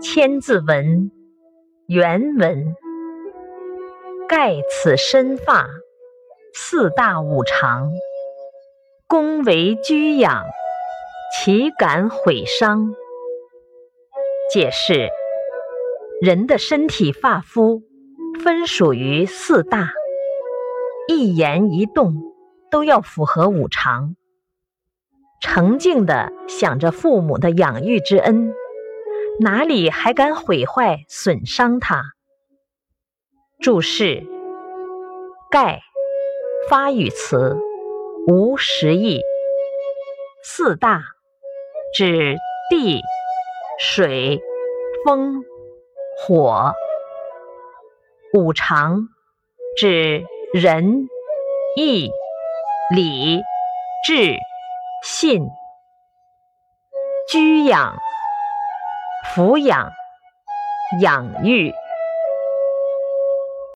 千字文》原文：盖此身发，四大五常，公为居养，岂敢毁伤？解释：人的身体发肤分属于四大，一言一动都要符合五常。诚敬地想着父母的养育之恩，哪里还敢毁坏损伤它？注释：盖，发语词，无实义。四大，指地、水、风、火。五常，指仁、义、礼、智。信，居养，抚养，养育。